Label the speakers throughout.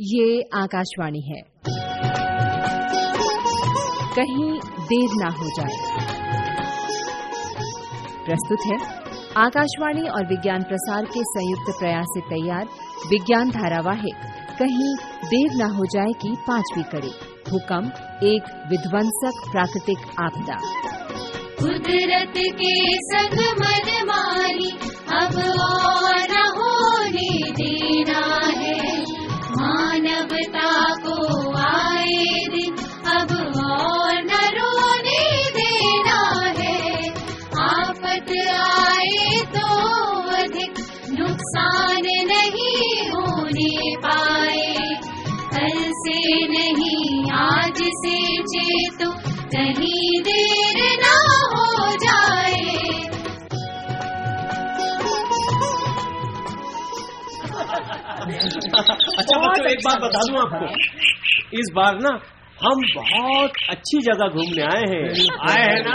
Speaker 1: ये आकाशवाणी है। कहीं देर ना हो जाए। प्रस्तुत है, आकाशवाणी और विज्ञान प्रसार के संयुक्त प्रयास से तैयार, विज्ञान धारावाहिक, कहीं देर ना हो जाए की पांचवी कड़ी, भूकंप, एक विध्वंसक प्राकृतिक आपदा।
Speaker 2: कुदरत के संग मन अब और
Speaker 3: अच्छा बच्चों एक बात बता दूँ आपको। इस बार ना हम बहुत अच्छी जगह घूमने आए हैं। आए हैं ना?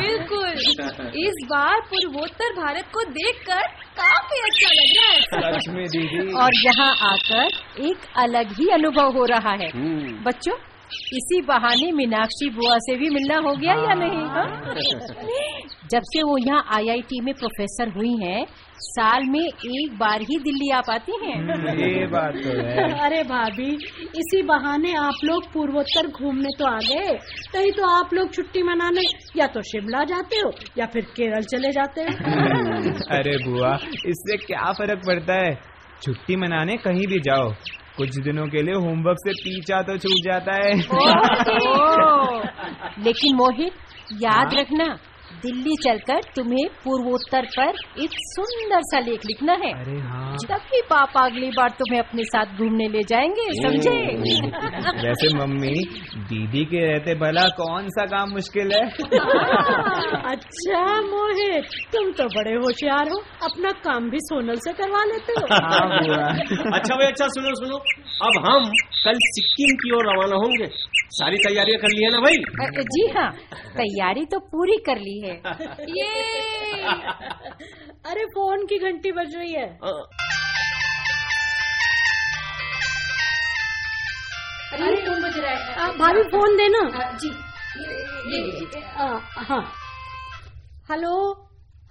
Speaker 1: बिल्कुल। इस बार पूर्वोत्तर भारत को देखकर काफ़ी अच्छा लग रहा है।
Speaker 4: दीदी।
Speaker 1: और यहाँ आकर एक अलग ही अनुभव हो रहा है।
Speaker 3: हम्म,
Speaker 1: बच्चों इसी बहाने मीनाक्षी बुआ से भी मिलना हो गया या नहीं? हाँ? जब से वो यहाँ आईआईटी में प्रोफेसर हुई हैं, साल में एक बार ही दिल्ली आ पाती हैं?
Speaker 4: ये बात तो है।
Speaker 5: अरे भाभी इसी बहाने आप लोग पूर्वोत्तर घूमने तो आ गए। कहीं तो आप लोग छुट्टी मनाने या तो शिमला जाते हो या फिर केरल चले जाते हो।
Speaker 4: अरे बुआ इससे क्या फ़र्क पड़ता है? छुट्टी मनाने कहीं भी जाओ कुछ दिनों के लिए होमवर्क से पीछा तो छूट जाता है।
Speaker 1: ओह, लेकिन मोहित याद रखना दिल्ली चलकर तुम्हें पूर्वोत्तर पर एक सुंदर सा लेख लिखना है।
Speaker 4: अरे हाँ।
Speaker 1: तभी पापा अगली बार तुम्हें अपने साथ घूमने ले जाएँगे समझे?
Speaker 4: वैसे मम्मी दीदी के रहते भला कौन सा काम मुश्किल है?
Speaker 5: अच्छा मोहित तुम तो बड़े होशियार हो। अपना काम भी सोनल से करवा लेते हो।
Speaker 4: हाँ
Speaker 3: अच्छा भाई अच्छा सुनो सुनो। अब हम कल सिक्किम की ओर रवाना होंगे। सारी तैयारियाँ कर ली है ना भाई?
Speaker 1: जी हाँ तैयारी तो पूरी कर ली। है। ये
Speaker 5: अरे फ़ोन की घंटी बज रही है।
Speaker 3: अ,
Speaker 5: अरे फ़ोन बज रहा है। भाभी फ़ोन देना। जी। आ, हाँ। Hello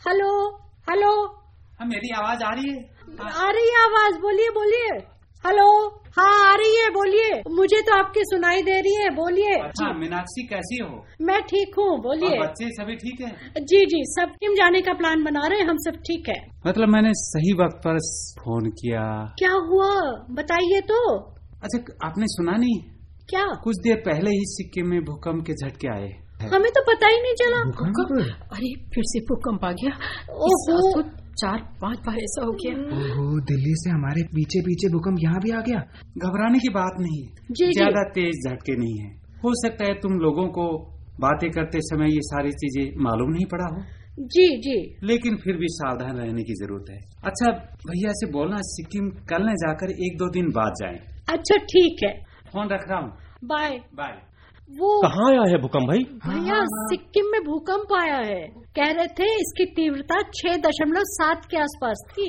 Speaker 5: hello hello.
Speaker 6: हाँ मेरी आवाज़ आ रही है।
Speaker 5: आ रही है आवाज़ बोलिए बोलिए। हेलो। हाँ आ रही है बोलिए। मुझे तो आपकी सुनाई दे रही है बोलिए।
Speaker 6: अच्छा मीनाक्षी कैसी हो?
Speaker 5: मैं ठीक हूँ बोलिए।
Speaker 6: बच्चे सभी ठीक है?
Speaker 5: जी जी सब टीम जाने का प्लान बना रहे हैं हम सब ठीक है।
Speaker 6: मतलब मैंने सही वक्त पर फ़ोन किया।
Speaker 5: क्या हुआ? बताइए तो।
Speaker 6: अच्छा आपने सुना नहीं?
Speaker 5: क्या?
Speaker 6: कुछ देर पहले ही सिक्किम में भूकंप के झटके आए
Speaker 5: हमें तो पता ही नहीं चला।
Speaker 1: अरे फिर से भूकंप आ गया।
Speaker 5: ओहो।
Speaker 1: चार पाँच बार ऐसा हो गया।
Speaker 4: ओहो दिल्ली से हमारे पीछे पीछे भूकंप यहाँ भी आ गया।
Speaker 6: घबराने की बात नहीं। ज़्यादा तेज झटके नहीं है। हो सकता है तुम लोगों को बातें करते समय ये सारी चीज़ें मालूम नहीं पड़ा हो।
Speaker 5: जी जी।
Speaker 6: लेकिन फिर भी सावधान रहने की ज़रूरत है। अच्छा भैया से बोलना सिक्किम कल न जाकर एक दो दिन बाद जाए।
Speaker 5: अच्छा ठीक है।
Speaker 6: फ़ोन रख रहा हूँ।
Speaker 5: बाय।
Speaker 6: बाय।
Speaker 5: वो
Speaker 3: कहाँ आया है भूकंप भाई?
Speaker 5: भैया सिक्किम में भूकंप आया है। कह रहे थे इसकी तीव्रता छह दशमलव सात के आसपास थी।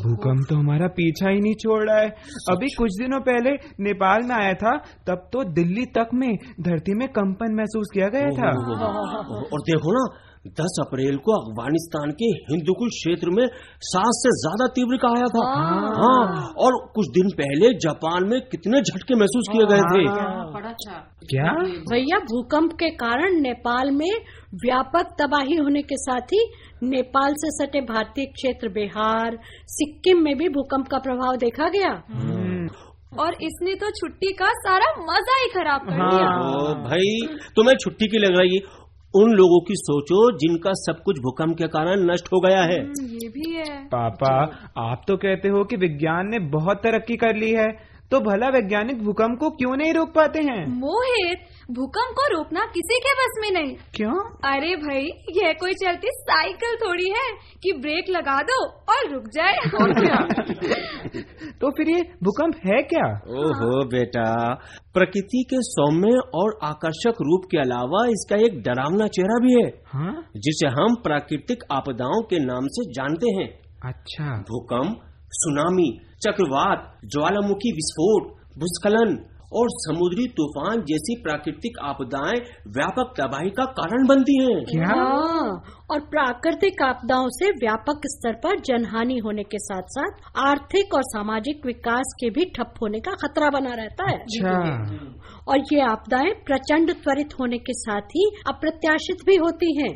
Speaker 4: भूकंप तो हमारा पीछा ही नहीं छोड़ रहा है। अभी कुछ दिनों पहले नेपाल में आया था तब तो दिल्ली तक में धरती में कंपन महसूस किया गया था।
Speaker 3: और देखो ना 10 अप्रैल को अफ़गानिस्तान के हिंदुकुल क्षेत्र में सात से ज़्यादा तीव्र का आया था। हाँ। और कुछ दिन पहले जापान में कितने झटके महसूस किए गए थे।
Speaker 4: क्या?
Speaker 5: भैया भूकंप के कारण नेपाल में व्यापक तबाही होने के साथ ही नेपाल से सटे भारतीय क्षेत्र बिहार सिक्किम में भी भूकंप का प्रभाव देखा गया।
Speaker 1: और इसने तो छुट्टी का सारा मज़ा ही खराब कर दिया।
Speaker 3: ओ भाई तुम्हें छुट्टी की लग रही है उन लोगों की सोचो जिनका सब कुछ भूकंप के कारण नष्ट हो गया है।
Speaker 1: ये भी है।
Speaker 4: पापा आप तो कहते हो कि विज्ञान ने बहुत तरक्की कर ली है। तो भला वैज्ञानिक भूकंप को क्यों नहीं रोक पाते हैं?
Speaker 7: मोहित भूकंप को रोकना किसी के बस में नहीं।
Speaker 4: क्यों?
Speaker 7: अरे भाई यह कोई चलती साइकिल थोड़ी है कि ब्रेक लगा दो और रुक जाए। और क्या?
Speaker 4: तो फिर ये भूकंप है क्या?
Speaker 3: ओहो बेटा प्रकृति के सौम्य और आकर्षक रूप के अलावा इसका एक डरावना चेहरा भी है
Speaker 4: हाँ?
Speaker 3: जिसे हम प्राकृतिक आपदाओं के नाम से जानते हैं।
Speaker 4: अच्छा।
Speaker 3: भूकंप सुनामी चक्रवात ज्वालामुखी विस्फोट भूस्खलन और समुद्री तूफ़ान जैसी प्राकृतिक आपदाएँ व्यापक तबाही का कारण बनती हैं।
Speaker 4: क्या?
Speaker 5: हाँ और प्राकृतिक आपदाओं से व्यापक स्तर पर जनहानि होने के साथ साथ आर्थिक और सामाजिक विकास के भी ठप होने का खतरा बना रहता है।
Speaker 4: अच्छा।
Speaker 5: और ये आपदाएँ प्रचंड त्वरित होने के साथ ही अप्रत्याशित भी होती हैं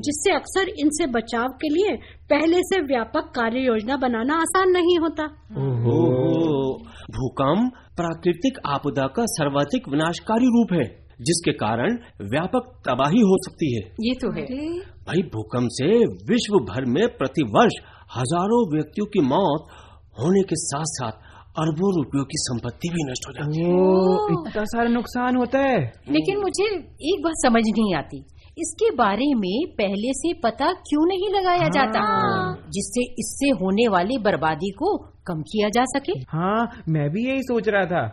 Speaker 5: जिससे अक्सर इनसे बचाव के लिए पहले से व्यापक कार्य योजना बनाना आसान नहीं होता।
Speaker 3: भूकंप प्राकृतिक आपदा का सर्वाधिक विनाशकारी रूप है जिसके कारण व्यापक तबाही हो सकती है।
Speaker 1: ये तो है।
Speaker 3: भाई भूकंप से विश्व भर में प्रति वर्ष हज़ारों व्यक्तियों की मौत होने के साथ साथ अरबों रुपयों की संपत्ति भी नष्ट हो जाती है।
Speaker 4: इतना सारा नुकसान होता है।
Speaker 8: लेकिन मुझे एक बात समझ नहीं आती। इसके बारे में पहले से पता क्यों नहीं लगाया हाँ। जाता जिससे इससे होने वाली बर्बादी को कम किया जा सके।
Speaker 4: हाँ मैं भी यही सोच रहा था।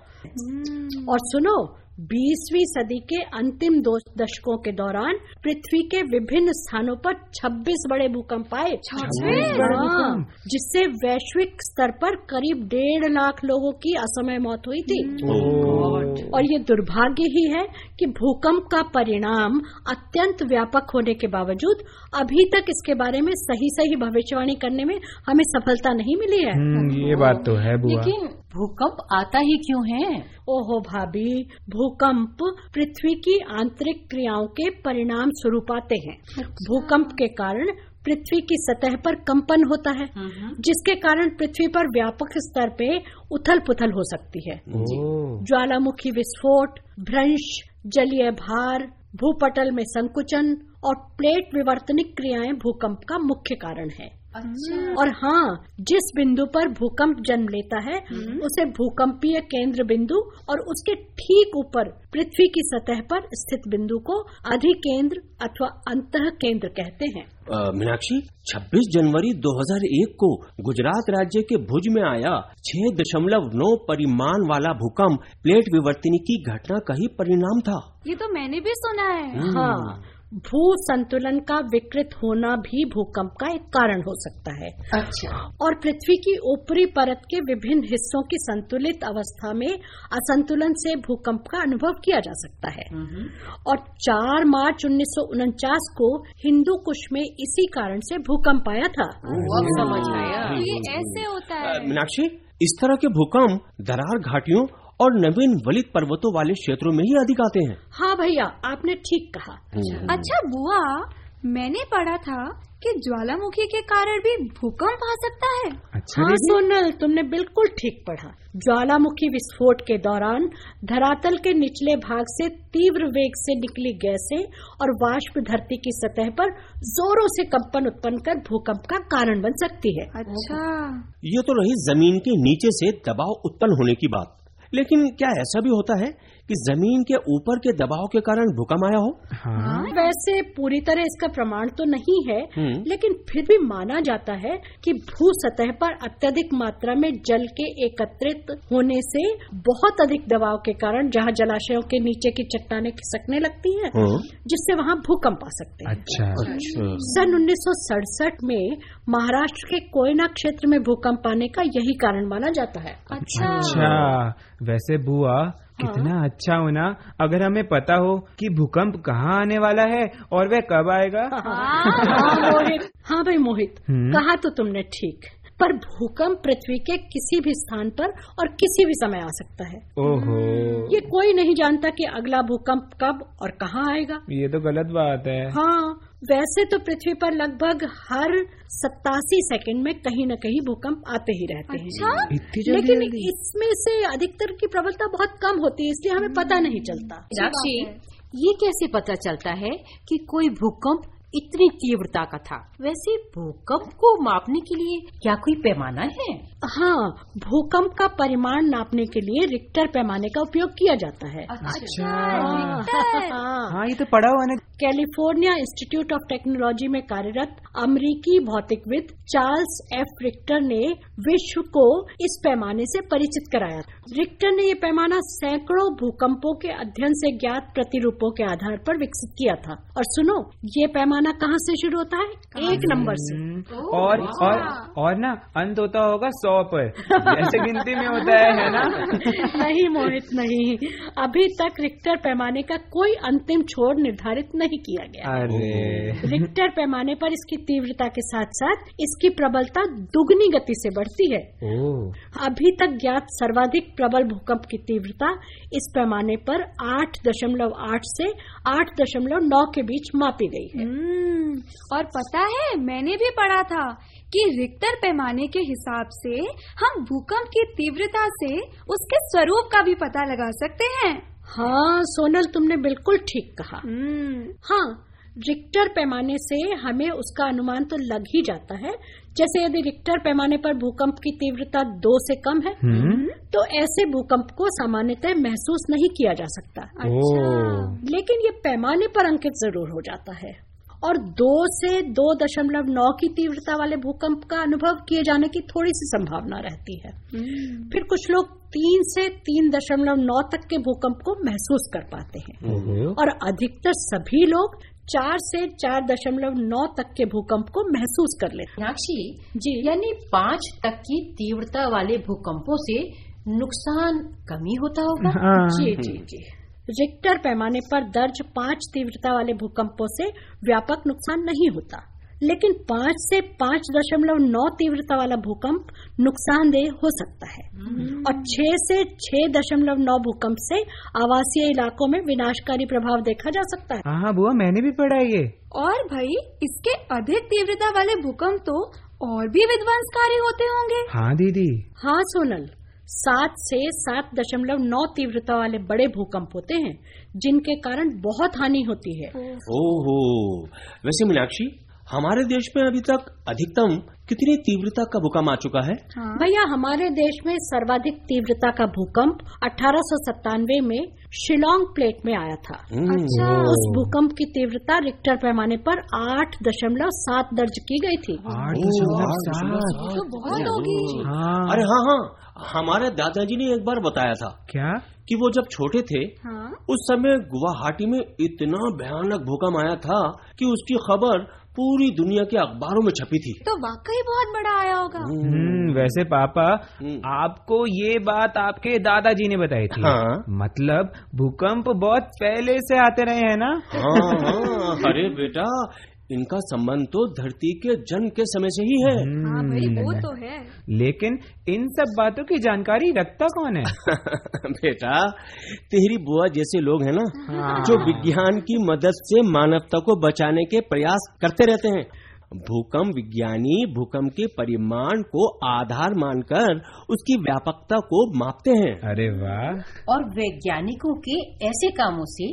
Speaker 5: और सुनो बीसवीं सदी के अंतिम दो दशकों के दौरान पृथ्वी के विभिन्न स्थानों पर 26 बड़े भूकंप आए। हाँ, जिससे वैश्विक स्तर पर करीब डेढ़ लाख लोगों की असमय मौत हुई थी। और ये दुर्भाग्य ही है कि भूकंप का परिणाम अत्यंत व्यापक होने के बावजूद अभी तक इसके बारे में सही सही भविष्यवाणी करने में हमें सफलता नहीं मिली है।
Speaker 4: हम्म, ये बात तो है
Speaker 8: लेकिन भूकंप आता ही क्यों है?
Speaker 5: ओहो भाभी भूकंप पृथ्वी की आंतरिक क्रियाओं के परिणाम स्वरूप आते हैं। अच्छा। भूकंप के कारण पृथ्वी की सतह पर कंपन होता है जिसके कारण पृथ्वी पर व्यापक स्तर पे उथल पुथल हो सकती है। ज्वालामुखी विस्फोट भ्रंश जलीय भार भूपटल में संकुचन और प्लेट विवर्तनिक क्रियाएँ भूकंप का मुख्य कारण है। और हाँ जिस बिंदु पर भूकंप जन्म लेता है उसे भूकंपीय केंद्र बिंदु और उसके ठीक ऊपर पृथ्वी की सतह पर स्थित बिंदु को अधिकेंद्र अथवा अंत केंद्र कहते हैं।
Speaker 3: मीनाक्षी 26 जनवरी 2001 को गुजरात राज्य के भुज में आया 6.9 परिमाण वाला भूकंप प्लेट विवर्तनी की घटना का ही परिणाम था।
Speaker 7: ये तो मैंने भी सुना है।
Speaker 5: हाँ। भू संतुलन का विकृत होना भी भूकंप का एक कारण हो सकता है।
Speaker 8: अच्छा।
Speaker 5: और पृथ्वी की ऊपरी परत के विभिन्न हिस्सों की संतुलित अवस्था में असंतुलन से भूकंप का अनुभव किया जा सकता है। और 4 मार्च उन्नीस सौ उनचास को हिंदू कुश में इसी कारण से भूकंप आया था।
Speaker 8: समझ आया।
Speaker 7: तो ये ऐसे होता है।
Speaker 3: मीनाक्षी इस तरह के भूकंप दरार घाटियों और नवीन वलित पर्वतों वाले क्षेत्रों में ही अधिक आते हैं।
Speaker 5: हाँ भैया आपने ठीक कहा।
Speaker 7: अच्छा बुआ मैंने पढ़ा था कि ज्वालामुखी के कारण भी भूकंप आ सकता है।
Speaker 4: अच्छा
Speaker 5: हाँ सोनल तुमने बिल्कुल ठीक पढ़ा। ज्वालामुखी विस्फोट के दौरान धरातल के निचले भाग से तीव्र वेग से निकली गैसें और वाष्प धरती की सतह पर जोरों से कंपन उत्पन्न कर भूकंप का कारण बन सकती है।
Speaker 7: अच्छा।
Speaker 3: ये तो रही ज़मीन के नीचे से दबाव उत्पन्न होने की बात। लेकिन क्या ऐसा भी होता है कि ज़मीन के ऊपर के दबाव के कारण भूकंप आया हो?
Speaker 4: हाँ।
Speaker 5: वैसे पूरी तरह इसका प्रमाण तो नहीं है
Speaker 3: हम्म।
Speaker 5: लेकिन फिर भी माना जाता है कि भू सतह पर अत्यधिक मात्रा में जल के एकत्रित होने से बहुत अधिक दबाव के कारण जहाँ जलाशयों के नीचे की चट्टाने खिसकने लगती हैं
Speaker 3: हाँ।
Speaker 5: जिससे वहाँ भूकंप आ सकते हैं।
Speaker 4: अच्छा।
Speaker 3: अच्छा।
Speaker 5: सन 1967 में महाराष्ट्र के कोयना क्षेत्र में भूकंप आने का यही कारण माना जाता है।
Speaker 7: अच्छा
Speaker 4: अच्छा। वैसे बुआ कितना अच्छा होना। अगर हमें पता हो कि भूकंप कहाँ आने वाला है और वह कब आएगा।
Speaker 5: हाँ मोहित। हाँ भाई मोहित
Speaker 4: हम्म।
Speaker 5: कहा तो तुमने ठीक। पर भूकंप पृथ्वी के किसी भी स्थान पर और किसी भी समय आ सकता है।
Speaker 4: ओहो।
Speaker 5: ये कोई नहीं जानता कि अगला भूकंप कब और कहाँ आएगा।
Speaker 4: ये तो गलत बात है।
Speaker 5: हाँ वैसे तो पृथ्वी पर लगभग हर सत्तासी सेकंड में कहीं न कहीं भूकंप आते ही रहते
Speaker 7: अच्छा?
Speaker 5: हैं लेकिन इसमें से अधिकतर की प्रबलता बहुत कम होती है इसलिए हमें पता नहीं चलता।
Speaker 8: ये कैसे पता चलता है कि कोई भूकंप इतनी तीव्रता का था। वैसे भूकंप को मापने के लिए क्या कोई पैमाना है?
Speaker 5: हाँ भूकंप का परिमाण नापने के लिए रिक्टर पैमाने का उपयोग किया जाता है।
Speaker 4: अच्छा।
Speaker 5: हाँ
Speaker 4: हाँ ये तो पढ़ा हुआ ने।
Speaker 5: कैलिफ़ोर्निया इंस्टीट्यूट ऑफ़ टेक्नोलॉजी में कार्यरत अमेरिकी भौतिकविद चार्ल्स एफ़ रिक्टर ने विश्व को इस पैमाने से परिचित कराया। रिक्टर ने ये पैमाना सैकड़ों भूकंपों के अध्ययन से ज्ञात प्रतिरूपों के आधार पर विकसित किया था। और सुनो ये पैमाना पैमाना कहाँ से शुरू होता है? एक नंबर से।
Speaker 4: हम्म, और और और ना अंत होता होगा सौ पर जैसे गिनती में होता है है ना?
Speaker 5: नहीं मोहित नहीं। अभी तक रिक्टर पैमाने का कोई अंतिम छोर निर्धारित नहीं किया गया।
Speaker 4: अरे।
Speaker 5: रिक्टर पैमाने पर इसकी तीव्रता के साथ साथ इसकी प्रबलता दुगनी गति से बढ़ती है। अभी तक ज्ञात सर्वाधिक प्रबल भूकंप की तीव्रता इस पैमाने पर आठ दशमलव आठ से आठ दशमलव नौ के बीच मापी गई है।
Speaker 7: हम्म, और पता है मैंने भी पढ़ा था कि रिक्टर पैमाने के हिसाब से हम भूकंप की तीव्रता से उसके स्वरूप का भी पता लगा सकते हैं।
Speaker 5: हाँ सोनल तुमने बिल्कुल ठीक कहा।
Speaker 7: हम्म,
Speaker 5: हाँ रिक्टर पैमाने से हमें उसका अनुमान तो लग ही जाता है जैसे यदि रिक्टर पैमाने पर भूकंप की तीव्रता दो से कम है तो ऐसे भूकंप को सामान्यतः महसूस नहीं किया जा सकता। अच्छा। लेकिन ये पैमाने पर अंकित ज़रूर हो जाता है। और दो से दो दशमलव नौ की तीव्रता वाले भूकंप का अनुभव किए जाने की थोड़ी सी संभावना रहती है। फिर कुछ लोग तीन से तीन दशमलव नौ तक के भूकंप को महसूस कर पाते हैं। और अधिकतर सभी लोग चार से चार दशमलव नौ तक के भूकंप को महसूस कर लेते
Speaker 8: मीनाक्षी
Speaker 5: जी।
Speaker 8: यानी पाँच तक की तीव्रता वाले भूकंपों से नुकसान कमी होता होगा?
Speaker 4: हाँ।
Speaker 5: जी जी जी। रिक्टर पैमाने पर दर्ज पाँच तीव्रता वाले भूकंपों से व्यापक नुकसान नहीं होता। लेकिन पाँच से पाँच दशमलव नौ तीव्रता वाला भूकंप नुकसानदेह हो सकता है। और छह से छह दशमलव नौ भूकंप से आवासीय इलाकों में विनाशकारी प्रभाव देखा जा सकता है।
Speaker 4: हाँ बुआ मैंने भी पढ़ा ये।
Speaker 7: और भाई इसके अधिक तीव्रता वाले भूकंप तो और भी विध्वंसकारी होते होंगे।
Speaker 4: हाँ दीदी।
Speaker 5: हाँ सोनल सात से सात दशमलव नौ तीव्रता वाले बड़े भूकंप होते हैं जिनके कारण बहुत हानि होती है।
Speaker 3: ओहो। वैसे मीनाक्षी हमारे देश में अभी तक अधिकतम कितनी तीव्रता का भूकंप आ चुका है? हाँ।
Speaker 5: भैया हमारे देश में सर्वाधिक तीव्रता का भूकंप अठारह सौ सत्तानवे में शिलोंग प्लेट में आया था।
Speaker 3: अच्छा।
Speaker 5: उस भूकंप की तीव्रता रिक्टर पैमाने पर आठ दशमलव सात दर्ज की गई थी।
Speaker 4: आठ दशमलव सात?
Speaker 3: सात।
Speaker 7: तो बहुत होगी।
Speaker 4: हाँ।
Speaker 3: अरे हाँ हाँ। हमारे दादाजी ने एक बार बताया था
Speaker 4: क्या?
Speaker 3: कि वो जब छोटे थे
Speaker 7: हाँ।
Speaker 3: उस समय गुवाहाटी में इतना भयानक भूकंप आया था कि उसकी खबर पूरी दुनिया के अखबारों में छपी थी।
Speaker 7: तो वाकई बहुत बड़ा आया होगा।
Speaker 4: हम्म। वैसे पापा
Speaker 3: हम्म।
Speaker 4: आपको ये बात आपके दादाजी ने बताई थी।
Speaker 3: हाँ।
Speaker 4: मतलब भूकंप बहुत पहले से आते रहे हैं ना?
Speaker 3: हाँ हाँ। अरे बेटा इनका संबंध तो धरती के जन्म के समय से ही है।
Speaker 7: हाँ भाई वो
Speaker 4: हम्म,
Speaker 7: तो है।
Speaker 4: लेकिन इन सब बातों की जानकारी रखता कौन है?
Speaker 3: बेटा तेरी बुआ जैसे लोग हैं ना
Speaker 4: हाँ।
Speaker 3: जो विज्ञान की मदद से मानवता को बचाने के प्रयास करते रहते हैं। भूकंप विज्ञानी भूकंप के परिमाण को आधार मानकर उसकी व्यापकता को मापते हैं।
Speaker 4: अरे वाह।
Speaker 8: और वैज्ञानिकों के ऐसे कामों से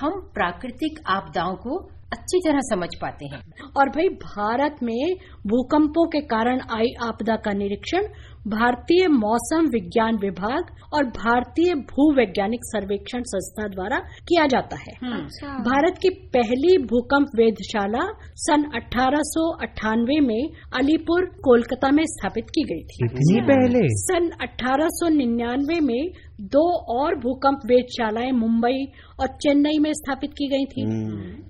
Speaker 8: हम प्राकृतिक आपदाओं को अच्छी तरह समझ पाते हैं।
Speaker 5: और भाई भारत में भूकंपों के कारण आई आपदा का निरीक्षण भारतीय मौसम विज्ञान विभाग और भारतीय भू वैज्ञानिक सर्वेक्षण संस्था द्वारा किया जाता है।
Speaker 7: अच्छा।
Speaker 5: भारत की पहली भूकंप वेधशाला सन अठारह सौ अठानवे में अलीपुर कोलकाता में स्थापित की गई थी।
Speaker 4: इतनी पहले?
Speaker 5: सन 1899 में दो और भूकंप वेधशालाएँ मुंबई और चेन्नई में स्थापित की गई थी।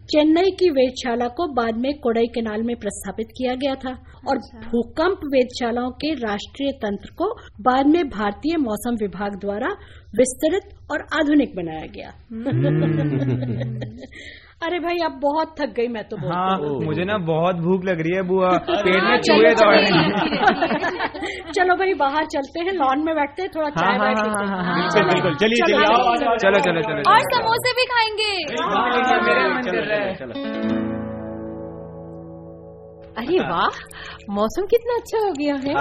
Speaker 5: चेन्नई की वेधशाला को बाद में कोडई केनाल में प्रस्थापित किया गया था और भूकंप वेधशालाओं के राष्ट्रीय तंत्र को बाद में भारतीय मौसम विभाग द्वारा विस्तृत और आधुनिक बनाया गया। अरे भाई अब बहुत थक गई मैं तो बहुत
Speaker 4: हाँ मुझे ना बहुत भूख लग रही है बुआ। पेट में चूहे दौड़। रहे
Speaker 5: चलो भाई बाहर चलते हैं लॉन में बैठते हैं थोड़ा
Speaker 4: हाँ,
Speaker 5: चाय
Speaker 4: हाँ, हाँ,
Speaker 5: पीते हैं।
Speaker 4: हाँ, हाँ,
Speaker 3: बिल्कुल, चलिए,
Speaker 5: चलो,
Speaker 3: चलिए,
Speaker 5: चलो,
Speaker 4: चलो चलो चलो
Speaker 7: और समोसे भी खाएँगे।
Speaker 8: अरे वाह मौसम कितना अच्छा हो गया है।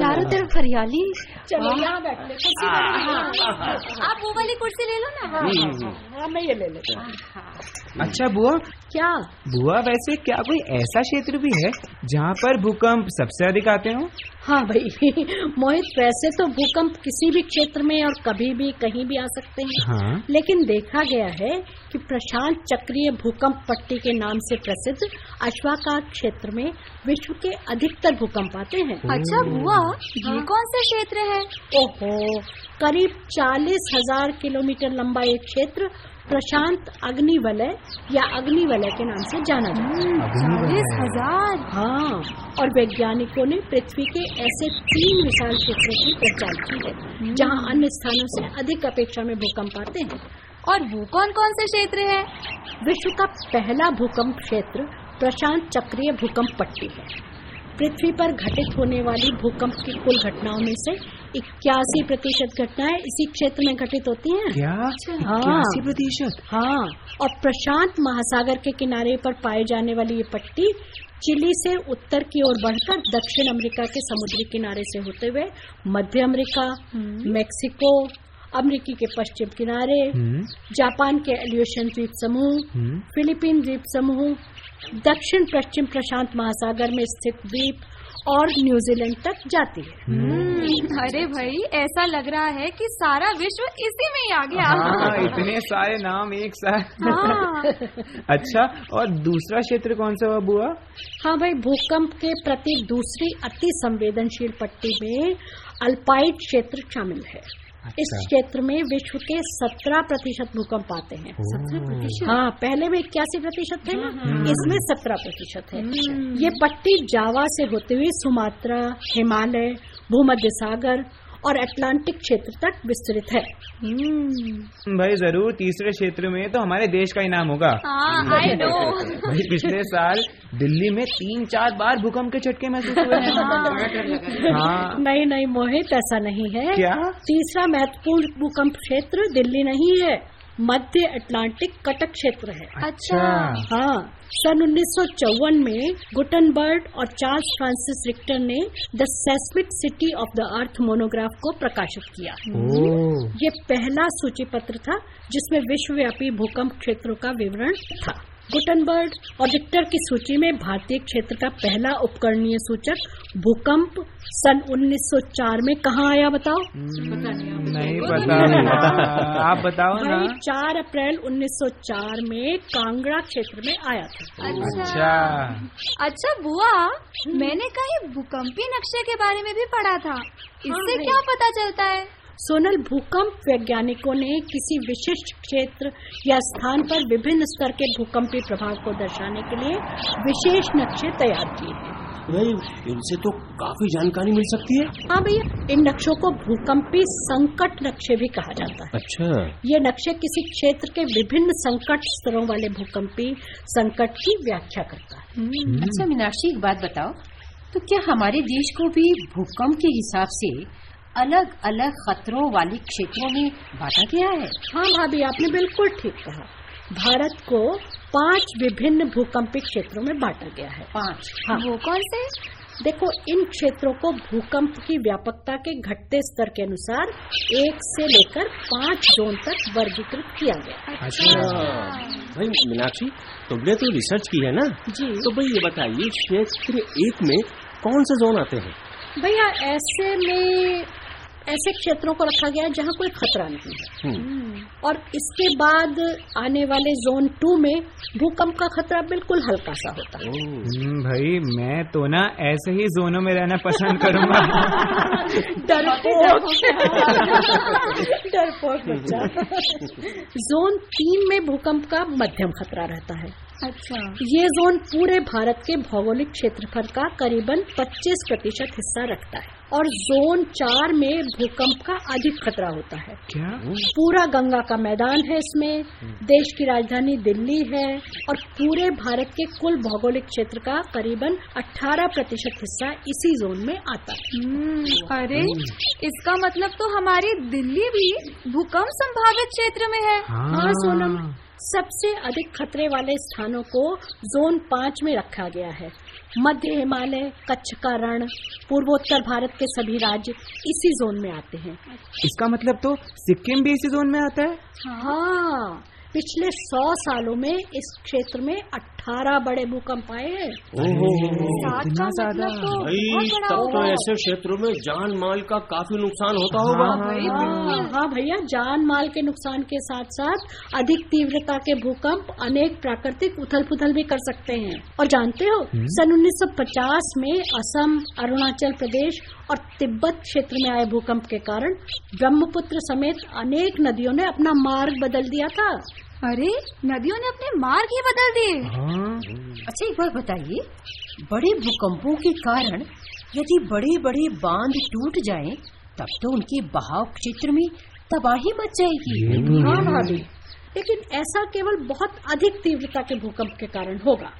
Speaker 8: चारों तरफ़ हरियाली।
Speaker 5: चलो यहाँ बैठ ले कुर्सी पर बैठ ले।
Speaker 7: आप वो वाली कुर्सी ले लो ना।
Speaker 5: हाँ मैं ये ले लेता हूँ।
Speaker 4: अच्छा बुआ?
Speaker 5: क्या?
Speaker 4: बुआ वैसे क्या कोई ऐसा क्षेत्र भी है जहाँ पर भूकंप सबसे अधिक आते हो?
Speaker 5: हाँ भाई मोहित वैसे तो भूकंप किसी भी क्षेत्र में और कभी भी कहीं भी आ सकते हैं।
Speaker 4: हाँ।
Speaker 5: लेकिन देखा गया है कि प्रशांत चक्रीय भूकंप पट्टी के नाम से प्रसिद्ध अश्वाकार क्षेत्र में विश्व के अधिकतर भूकंप आते हैं।
Speaker 7: अच्छा बुआ ये कौन सा क्षेत्र है?
Speaker 5: ओहो करीब चालीस हज़ार किलोमीटर लंबा एक क्षेत्र प्रशांत अग्नि वलय या अग्नि वलय के नाम से जाना जाता है।
Speaker 7: हज़ार।
Speaker 5: हाँ और वैज्ञानिकों ने पृथ्वी के ऐसे तीन विशाल क्षेत्रों की पहचान की है जहाँ अन्य स्थानों से अधिक अपेक्षा में भूकंप आते हैं।
Speaker 7: और वो कौन कौन से क्षेत्र है?
Speaker 5: विश्व का पहला भूकंप क्षेत्र प्रशांत चक्रीय भूकंप पट्टी है। पृथ्वी पर घटित होने वाली भूकंप की कुल घटनाओं में से इक्यासी प्रतिशत घटनाएँ इसी क्षेत्र में घटित होती हैं।
Speaker 4: क्या?
Speaker 5: हाँ।
Speaker 4: इक्यासी प्रतिशत?
Speaker 5: हाँ। और प्रशांत महासागर के किनारे पर पाए जाने वाली ये पट्टी चिली से उत्तर की ओर बढ़कर दक्षिण अमेरिका के समुद्री किनारे से होते हुए मध्य अमेरिका मेक्सिको अमेरिकी के पश्चिम किनारे
Speaker 4: हम्म,
Speaker 5: जापान के एलियोशन द्वीप समूह
Speaker 4: हम्म,
Speaker 5: फिलीपीन द्वीप समूह दक्षिण पश्चिम प्रशांत महासागर में स्थित द्वीप और न्यूजीलैंड तक जाती है।
Speaker 7: हम्म, अरे भाई ऐसा लग रहा है कि सारा विश्व इसी में ही आ गया।
Speaker 4: हाँ इतने सारे नाम एक साथ।
Speaker 7: हाँ।
Speaker 4: अच्छा और दूसरा क्षेत्र कौन सा हुआ बुआ?
Speaker 5: हाँ भाई भूकंप के प्रति दूसरी अति संवेदनशील पट्टी में अल्पाइट क्षेत्र शामिल है। इस क्षेत्र में विश्व के 17 प्रतिशत भूकंप आते हैं। सत्रह प्रतिशत? हाँ पहले में इक्यासी प्रतिशत थे ना? इसमें 17 प्रतिशत है। ये पट्टी जावा से होते हुए सुमात्रा हिमालय भूमध्य सागर और अटलांटिक क्षेत्र तक विस्तृत है।
Speaker 4: भाई ज़रूर तीसरे क्षेत्र में तो हमारे देश का ही नाम होगा।
Speaker 7: हाँ आई नो
Speaker 4: भाई पिछले साल दिल्ली में तीन चार बार भूकंप के झटके महसूस हुए हैं। हाँ।
Speaker 5: नहीं नहीं मोहित ऐसा नहीं है।
Speaker 4: क्या?
Speaker 5: तीसरा महत्वपूर्ण भूकंप क्षेत्र दिल्ली नहीं है। मध्य अटलांटिक कटक क्षेत्र है।
Speaker 7: अच्छा।
Speaker 5: हाँ। सन उन्नीस सौ चौवन में गुटनबर्ग और चार्ल्स फ्रांसिस रिक्टर ने the seismicity of the earth monograph को प्रकाशित किया। ये पहला सूची पत्र था जिसमें विश्वव्यापी भूकंप क्षेत्रों का विवरण था। गुटनबर्ड और रिक्टर की सूची में भारतीय क्षेत्र का पहला उपकरणीय सूचक भूकंप सन 1904 में कहाँ आया बताओ?
Speaker 4: नहीं पता आप बताओ ना।
Speaker 5: 4 अप्रैल 1904 में कांगड़ा क्षेत्र में आया था।
Speaker 4: अच्छा।
Speaker 7: अच्छा। बुआ मैंने कहीं भूकंपी नक्शे के बारे में भी पढ़ा था। इससे क्या पता चलता है?
Speaker 5: सोनल भूकंप वैज्ञानिकों ने किसी विशिष्ट क्षेत्र या स्थान पर विभिन्न स्तर के भूकंपी प्रभाव को दर्शाने के लिए विशेष नक्शे तैयार किए हैं।
Speaker 3: भाई इनसे तो काफ़ी जानकारी मिल सकती है।
Speaker 5: हाँ भैया इन नक्शों को भूकंपी संकट नक्शे भी कहा जाता है।
Speaker 3: अच्छा।
Speaker 5: ये नक्शे किसी क्षेत्र के विभिन्न संकट स्तरों वाले भूकंपी संकट की व्याख्या करता है।
Speaker 8: अच्छा मीनाक्षी एक बात बताओ। तो क्या हमारे देश को भी भूकंप के हिसाब से अलग अलग खतरों वाले क्षेत्रों में बांटा गया है।
Speaker 5: हाँ भाभी आपने बिल्कुल ठीक कहा। भारत को पाँच विभिन्न भूकंपी क्षेत्रों में बांटा गया है।
Speaker 8: पाँच?
Speaker 5: हाँ।
Speaker 7: वो कौन से?
Speaker 5: देखो इन क्षेत्रों को भूकंप की व्यापकता के घटते स्तर के अनुसार एक से लेकर पाँच जोन तक वर्गीकृत किया गया
Speaker 3: अच्छा। भाई मीनाक्षी तुमने तो रिसर्च की है ना?
Speaker 5: जी।
Speaker 3: तो भाई ये बताइए क्षेत्र एक में कौन से जोन आते हैं?
Speaker 5: भैया ऐसे में ऐसे क्षेत्रों को रखा गया है जहाँ कोई खतरा नहीं है।
Speaker 3: हम्म,
Speaker 5: और इसके बाद आने वाले जोन टू में भूकंप का खतरा बिल्कुल हल्का सा होता है।
Speaker 4: हम्म, भाई मैं तो ना ऐसे ही जोनों में रहना पसंद करूँगा।
Speaker 5: डरपोक डरपोक बच्चा। जोन तीन में भूकंप का मध्यम खतरा रहता है।
Speaker 7: अच्छा।
Speaker 5: ये जोन पूरे भारत के भौगोलिक क्षेत्रफल का करीबन 25 प्रतिशत हिस्सा रखता है। और जोन चार में भूकंप का अधिक खतरा होता है।
Speaker 4: क्या?
Speaker 5: पूरा गंगा का मैदान है इसमें। देश की राजधानी दिल्ली है और पूरे भारत के कुल भौगोलिक क्षेत्र का करीबन 18 प्रतिशत हिस्सा इसी जोन में आता है।
Speaker 7: हम्म, अरे इसका मतलब तो हमारी दिल्ली भी भूकंप संभावित क्षेत्र में है।
Speaker 5: हाँ, हाँ सोनम। सबसे अधिक खतरे वाले स्थानों को जोन पाँच में रखा गया है। मध्य हिमालय कच्छ का रण पूर्वोत्तर भारत के सभी राज्य इसी जोन में आते हैं।
Speaker 4: इसका मतलब तो सिक्किम भी इसी जोन में आता है?
Speaker 5: हाँ पिछले सौ सालों में इस क्षेत्र में 18 बड़े भूकंप आए हैं।
Speaker 4: इतना ज़्यादा?
Speaker 7: मतलब तो
Speaker 3: तब तो ऐसे क्षेत्रों में जान माल का काफ़ी नुकसान होता होगा।
Speaker 5: हाँ, हाँ भैया जान माल के नुकसान के साथ साथ अधिक तीव्रता के भूकंप अनेक प्राकृतिक उथल पुथल भी कर सकते हैं। और जानते हो सन 1950 में असम अरुणाचल प्रदेश और तिब्बत क्षेत्र में आए भूकंप के कारण ब्रह्मपुत्र समेत अनेक नदियों ने अपना मार्ग बदल दिया था।
Speaker 7: अरे नदियों ने अपने मार्ग ही बदल दिए।
Speaker 4: हाँ।
Speaker 8: अच्छा एक बात बताइए बड़े भूकंपों के कारण यदि बड़े बड़े बाँध टूट जाएँ, तब तो उनके बहाव क्षेत्र में तबाही मच जाएगी।
Speaker 5: हाँ। भाभी लेकिन ऐसा केवल बहुत अधिक तीव्रता के भूकंप के कारण होगा।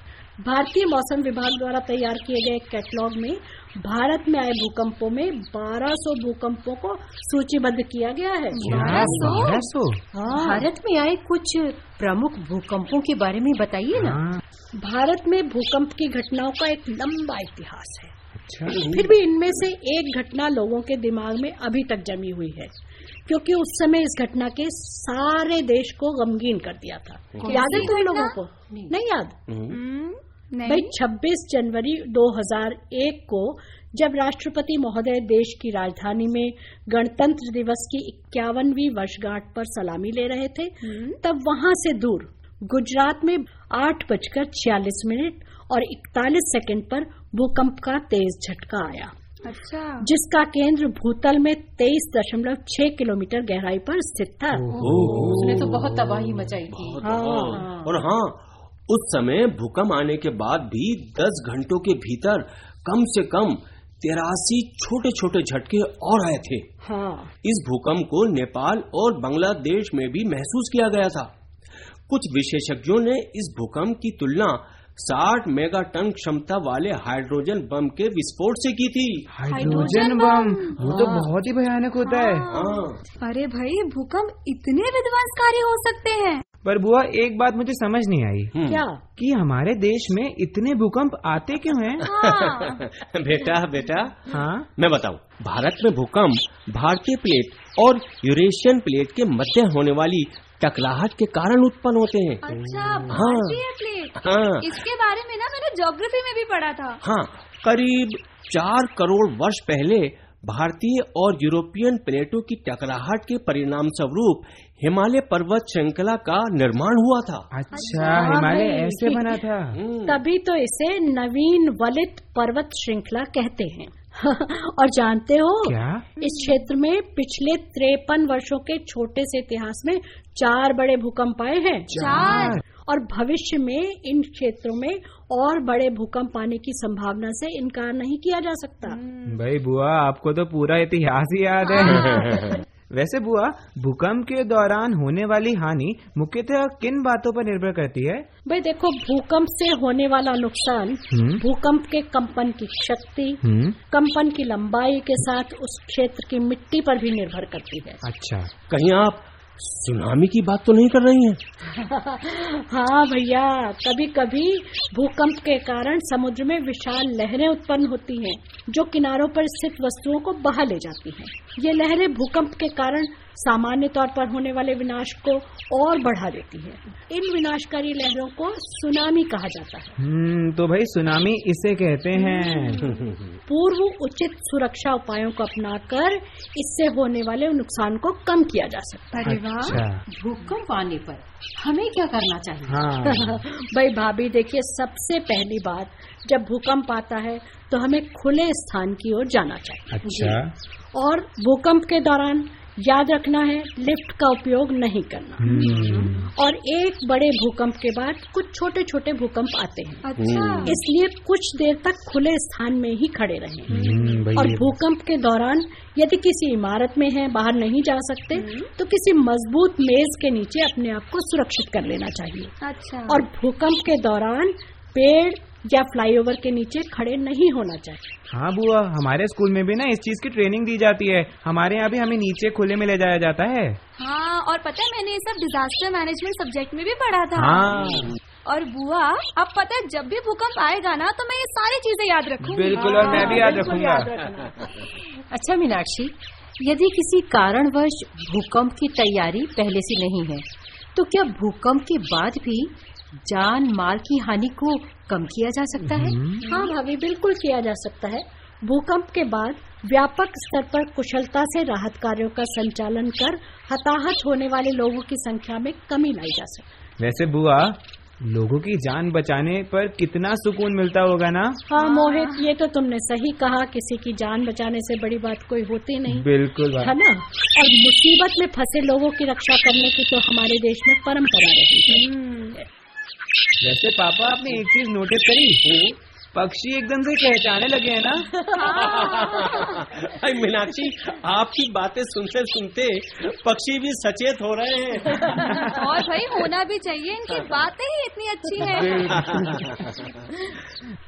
Speaker 5: भारतीय मौसम विभाग द्वारा तैयार किए गए कैटलॉग में भारत में आए भूकंपों में 1200 भूकंपों को सूचीबद्ध किया गया है।
Speaker 4: क्या? बारह सौ?
Speaker 5: हाँ,
Speaker 8: भारत में आए कुछ प्रमुख भूकंपों के बारे में बताइए ना।
Speaker 4: हाँ।
Speaker 5: भारत में भूकंप की घटनाओं का एक लंबा इतिहास है।
Speaker 4: अच्छा।
Speaker 5: फिर भी इनमें से एक घटना लोगों के दिमाग में अभी तक जमी हुई है क्योंकि उस समय इस घटना के सारे देश को गमगीन कर दिया था। याद है तुम लोगों को? नहीं याद?
Speaker 7: हम्म,
Speaker 5: भाई
Speaker 7: नहीं
Speaker 5: 26 जनवरी 2001 को जब राष्ट्रपति महोदय देश की राजधानी में गणतंत्र दिवस की इक्यावनवीं वर्षगांठ पर सलामी ले रहे थे तब वहाँ से दूर गुजरात में आठ बजकर छियालीस मिनट और इकतालीस सेकंड पर भूकंप का तेज झटका आया।
Speaker 7: अच्छा।
Speaker 5: जिसका केंद्र भूतल में तेईस दशमलव छह किलोमीटर गहराई पर स्थित था।
Speaker 8: उसने तो बहुत तबाही मचाई थी।
Speaker 5: हाँ।
Speaker 3: और हाँ उस समय भूकंप आने के बाद भी 10 घंटों के भीतर कम से कम तिरासी छोटे छोटे झटके और आए थे।
Speaker 5: हाँ।
Speaker 3: इस भूकंप को नेपाल और बांग्लादेश में भी महसूस किया गया था। कुछ विशेषज्ञों ने इस भूकंप की तुलना 60 मेगा टन क्षमता वाले हाइड्रोजन बम के विस्फोट से की थी।
Speaker 4: Hydrogen bomb? वो तो बहुत ही भयानक होता है।
Speaker 3: हाँ।
Speaker 7: अरे भाई भूकंप इतने विध्वंसकारी हो सकते हैं।
Speaker 4: पर बुआ एक बात मुझे समझ नहीं आई।
Speaker 3: हम्म।
Speaker 5: क्या?
Speaker 4: कि हमारे देश में इतने भूकंप आते क्यों हैं?
Speaker 7: हाँ।
Speaker 3: बेटा बेटा
Speaker 4: हाँ।
Speaker 3: मैं बताऊँ भारत में भूकंप भारतीय प्लेट और यूरेशियन प्लेट के मध्य होने वाली टकराहट के कारण उत्पन्न होते हैं।
Speaker 7: अच्छा
Speaker 3: हाँ।
Speaker 7: प्लेट?
Speaker 3: हाँ।
Speaker 7: इसके बारे में ना मैंने ज्योग्राफी में भी पढ़ा था।
Speaker 3: हाँ करीब चार करोड़ वर्ष पहले भारतीय और यूरोपियन प्लेटों की टकराहट के परिणाम स्वरूप हिमालय पर्वत श्रृंखला का निर्माण हुआ था।
Speaker 4: अच्छा हिमालय ऐसे बना था।
Speaker 3: हम्म,
Speaker 5: तभी तो इसे नवीन वलित पर्वत श्रृंखला कहते हैं। और जानते हो
Speaker 4: क्या?
Speaker 5: इस क्षेत्र में पिछले त्रेपन वर्षों के छोटे से इतिहास में चार बड़े भूकंप आए हैं।
Speaker 7: चार?
Speaker 5: और भविष्य में इन क्षेत्रों में और बड़े भूकंप आने की संभावना से इनकार नहीं किया जा सकता।
Speaker 4: भाई बुआ आपको तो पूरा इतिहास ही याद है। वैसे बुआ भूकंप के दौरान होने वाली हानि मुख्यतः किन बातों पर निर्भर करती है?
Speaker 5: भाई देखो भूकंप से होने वाला नुकसान
Speaker 4: हम्म।
Speaker 5: भूकंप के कंपन की शक्ति
Speaker 4: हम्म।
Speaker 5: कंपन की लंबाई के साथ उस क्षेत्र की मिट्टी पर भी निर्भर करती है।
Speaker 4: अच्छा
Speaker 3: कहीं आप सुनामी की बात तो नहीं कर रही हैं।
Speaker 5: हाँ भैया कभी कभी भूकंप के कारण समुद्र में विशाल लहरें उत्पन्न होती हैं, जो किनारों पर स्थित वस्तुओं को बहा ले जाती हैं। ये लहरें भूकंप के कारण सामान्य तौर पर होने वाले विनाश को और बढ़ा देती है। इन विनाशकारी लहरों को सुनामी कहा जाता है।
Speaker 4: हम्म तो भाई सुनामी इसे कहते हैं।
Speaker 5: पूर्व उचित सुरक्षा उपायों को अपनाकर इससे होने वाले नुकसान को कम किया जा सकता
Speaker 7: है।
Speaker 4: अच्छा।
Speaker 8: भूकंप आने पर हमें क्या करना चाहिए?
Speaker 4: हाँ।
Speaker 5: भाई भाभी देखिए सबसे पहली बात जब भूकंप आता है तो हमें खुले स्थान की ओर जाना चाहिए।
Speaker 4: अच्छा।
Speaker 5: और भूकंप के दौरान याद रखना है लिफ्ट का उपयोग नहीं करना।
Speaker 4: हम्म।
Speaker 5: और एक बड़े भूकंप के बाद कुछ छोटे छोटे भूकंप आते हैं।
Speaker 7: अच्छा।
Speaker 5: इसलिए कुछ देर तक खुले स्थान में ही खड़े रहें।
Speaker 4: हम्म, भाई
Speaker 5: और भूकंप के दौरान यदि किसी इमारत में है बाहर नहीं जा सकते तो किसी मज़बूत मेज के नीचे अपने आप को सुरक्षित कर लेना चाहिए।
Speaker 7: अच्छा।
Speaker 5: और भूकंप के दौरान पेड़ या फ्लाईओवर के नीचे खड़े नहीं होना चाहिए।
Speaker 4: हाँ बुआ हमारे स्कूल में भी ना इस चीज़ की ट्रेनिंग दी जाती है। हमारे यहाँ भी हमें नीचे खुले में ले जाया जाता है।
Speaker 7: हाँ और पता है मैंने ये सब डिजास्टर मैनेजमेंट सब्जेक्ट में भी पढ़ा था।
Speaker 4: हाँ।
Speaker 7: और बुआ अब पता है जब भी भूकंप आएगा ना तो मैं ये सारी चीज़ें याद रखूँगी।
Speaker 4: बिल्कुल और मैं भी याद रखूँगा।
Speaker 5: याद
Speaker 8: अच्छा मीनाक्षी यदि किसी कारणवश भूकंप की तैयारी पहले से नहीं है तो क्या भूकंप के बाद भी जान माल की हानि को कम किया जा सकता है?
Speaker 5: हाँ भाभी बिल्कुल किया जा सकता है। भूकंप के बाद व्यापक स्तर पर कुशलता से राहत कार्यों का संचालन कर हताहत होने वाले लोगों की संख्या में कमी लाई जा सकती
Speaker 4: वैसे बुआ लोगों की जान बचाने पर कितना सुकून मिलता होगा ना?
Speaker 5: हाँ मोहित ये तो तुमने सही कहा किसी की जान बचाने से बड़ी बात कोई होती नहीं।
Speaker 4: बिल्कुल
Speaker 5: है ना? और मुसीबत में फंसे लोगों की रक्षा करने की तो हमारे देश में परंपरा रही है।
Speaker 4: वैसे पापा आपने एक चीज़ नोटिस करी? पक्षी एकदम से कहचाने लगे हैं ना?
Speaker 3: अरे मीनाक्षी आपकी बातें सुनते सुनते पक्षी भी सचेत हो रहे हैं।
Speaker 7: और भाई होना भी चाहिए इनकी बातें ही इतनी अच्छी है।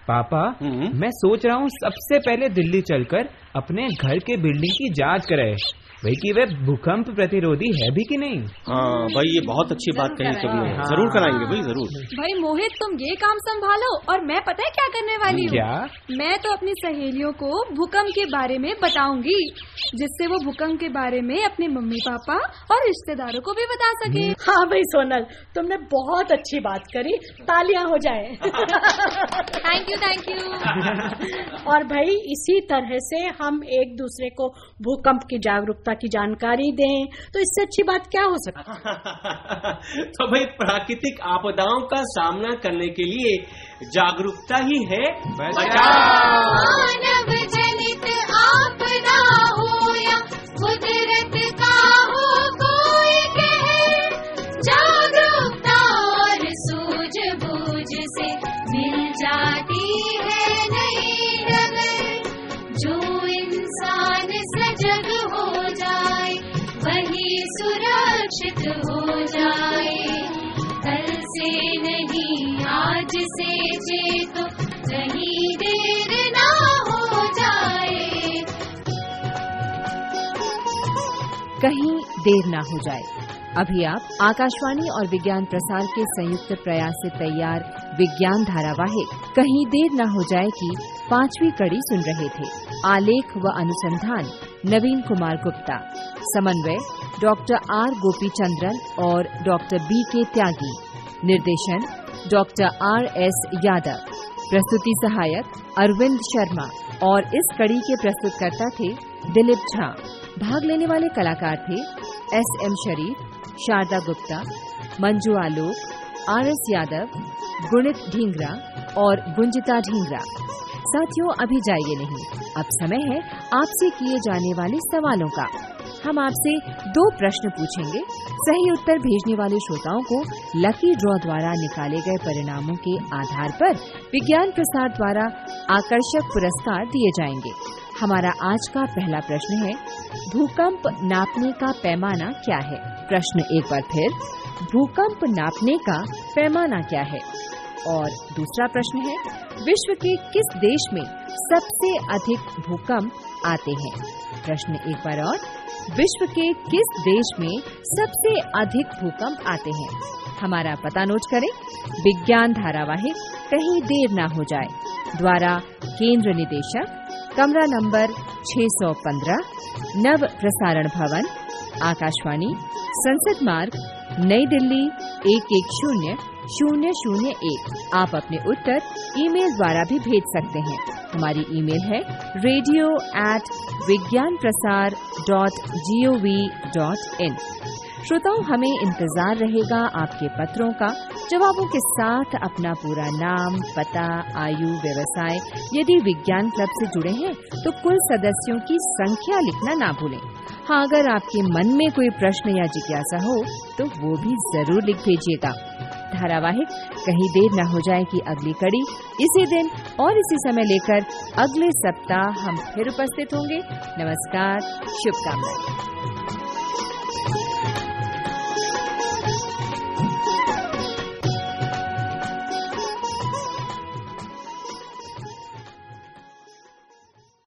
Speaker 4: पापा
Speaker 3: हम्म।
Speaker 4: मैं सोच रहा हूँ सबसे पहले दिल्ली चलकर अपने घर के बिल्डिंग की जाँच कराए। भाई कि वे भूकंप प्रतिरोधी है भी कि नहीं?
Speaker 3: हाँ भाई ये बहुत अच्छी बात कही तुमने।
Speaker 4: हाँ।
Speaker 3: ज़रूर कराएँगे भाई ज़रूर।
Speaker 7: भाई मोहित तुम ये काम संभालो और मैं पता है क्या करने वाली हूँ?
Speaker 4: क्या?
Speaker 7: मैं तो अपनी सहेलियों को भूकंप के बारे में बताऊँगी जिससे वो भूकंप के बारे में अपने मम्मी पापा और रिश्तेदारों को भी बता सके।
Speaker 5: हाँ भाई सोनल तुमने बहुत अच्छी बात करी। तालियाँ हो जाए।
Speaker 7: थैंक यू थैंक यू
Speaker 5: और भाई इसी तरह से हम एक दूसरे को भूकंप की जागरूकता की जानकारी दें तो इससे अच्छी बात क्या हो सकती
Speaker 3: तो भाई प्राकृतिक आपदाओं का सामना करने के लिए जागरूकता ही है।
Speaker 2: मानव
Speaker 1: देर ना हो जाए। अभी आप आकाशवाणी और विज्ञान प्रसार के संयुक्त प्रयास से तैयार विज्ञान धारावाहिक कहीं देर न हो जाए की पांचवी कड़ी सुन रहे थे। आलेख व अनुसंधान नवीन कुमार गुप्ता। समन्वय डॉक्टर आर गोपी चंद्रन और डॉक्टर बी के त्यागी। निर्देशन डॉक्टर आर एस यादव। प्रस्तुति सहायक अरविंद शर्मा और इस कड़ी के प्रस्तुतकर्ता थे दिलीप झा। भाग लेने वाले कलाकार थे S M Sharif Sharda Gupta Manju Alok R S Yadav Gunit Dhingra और गुंजिता ढींगरा साथियों, अभी जाइए नहीं। अब समय है आपसे किए जाने वाले सवालों का। हम आपसे दो प्रश्न पूछेंगे। सही उत्तर भेजने वाले श्रोताओं को लकी ड्रॉ द्वारा निकाले गए परिणामों के आधार पर विज्ञान प्रसार द्वारा आकर्षक पुरस्कार दिए जाएँगे। हमारा आज का पहला प्रश्न है, भूकंप नापने का पैमाना क्या है? प्रश्न एक बार फिर, भूकंप नापने का पैमाना क्या है? और दूसरा प्रश्न है, विश्व के किस देश में सबसे अधिक भूकंप आते हैं? प्रश्न एक बार और, विश्व के किस देश में सबसे अधिक भूकंप आते हैं? हमारा पता नोट करें, विज्ञान धारावाहिक कहीं देर ना हो जाए। द्वारा केंद्र निदेशक कमरा नंबर 615 नव प्रसारण भवन, आकाशवाणी, संसद मार्ग, नई दिल्ली, एक एक शून्य शून्य शून्य एक। आप अपने उत्तर ईमेल द्वारा भी भेज सकते हैं। हमारी ईमेल है radio at Vigyan Prasar dot G O V dot in श्रोताओं, हमें इंतज़ार रहेगा आपके पत्रों का जवाबों के साथ अपना पूरा नाम, पता, आयु, व्यवसाय यदि विज्ञान क्लब से जुड़े हैं तो कुल सदस्यों की संख्या लिखना ना भूलें। हाँ अगर आपके मन में कोई प्रश्न या जिज्ञासा हो तो वो भी ज़रूर लिख भेजिएगा। धारावाहिक, कहीं देर न हो जाए कि अगली कड़ी, इसी दिन और इसी समय लेकर अगले सप्ताह हम फिर उपस्थित होंगे। नमस्कार, शुभकामनाएँ।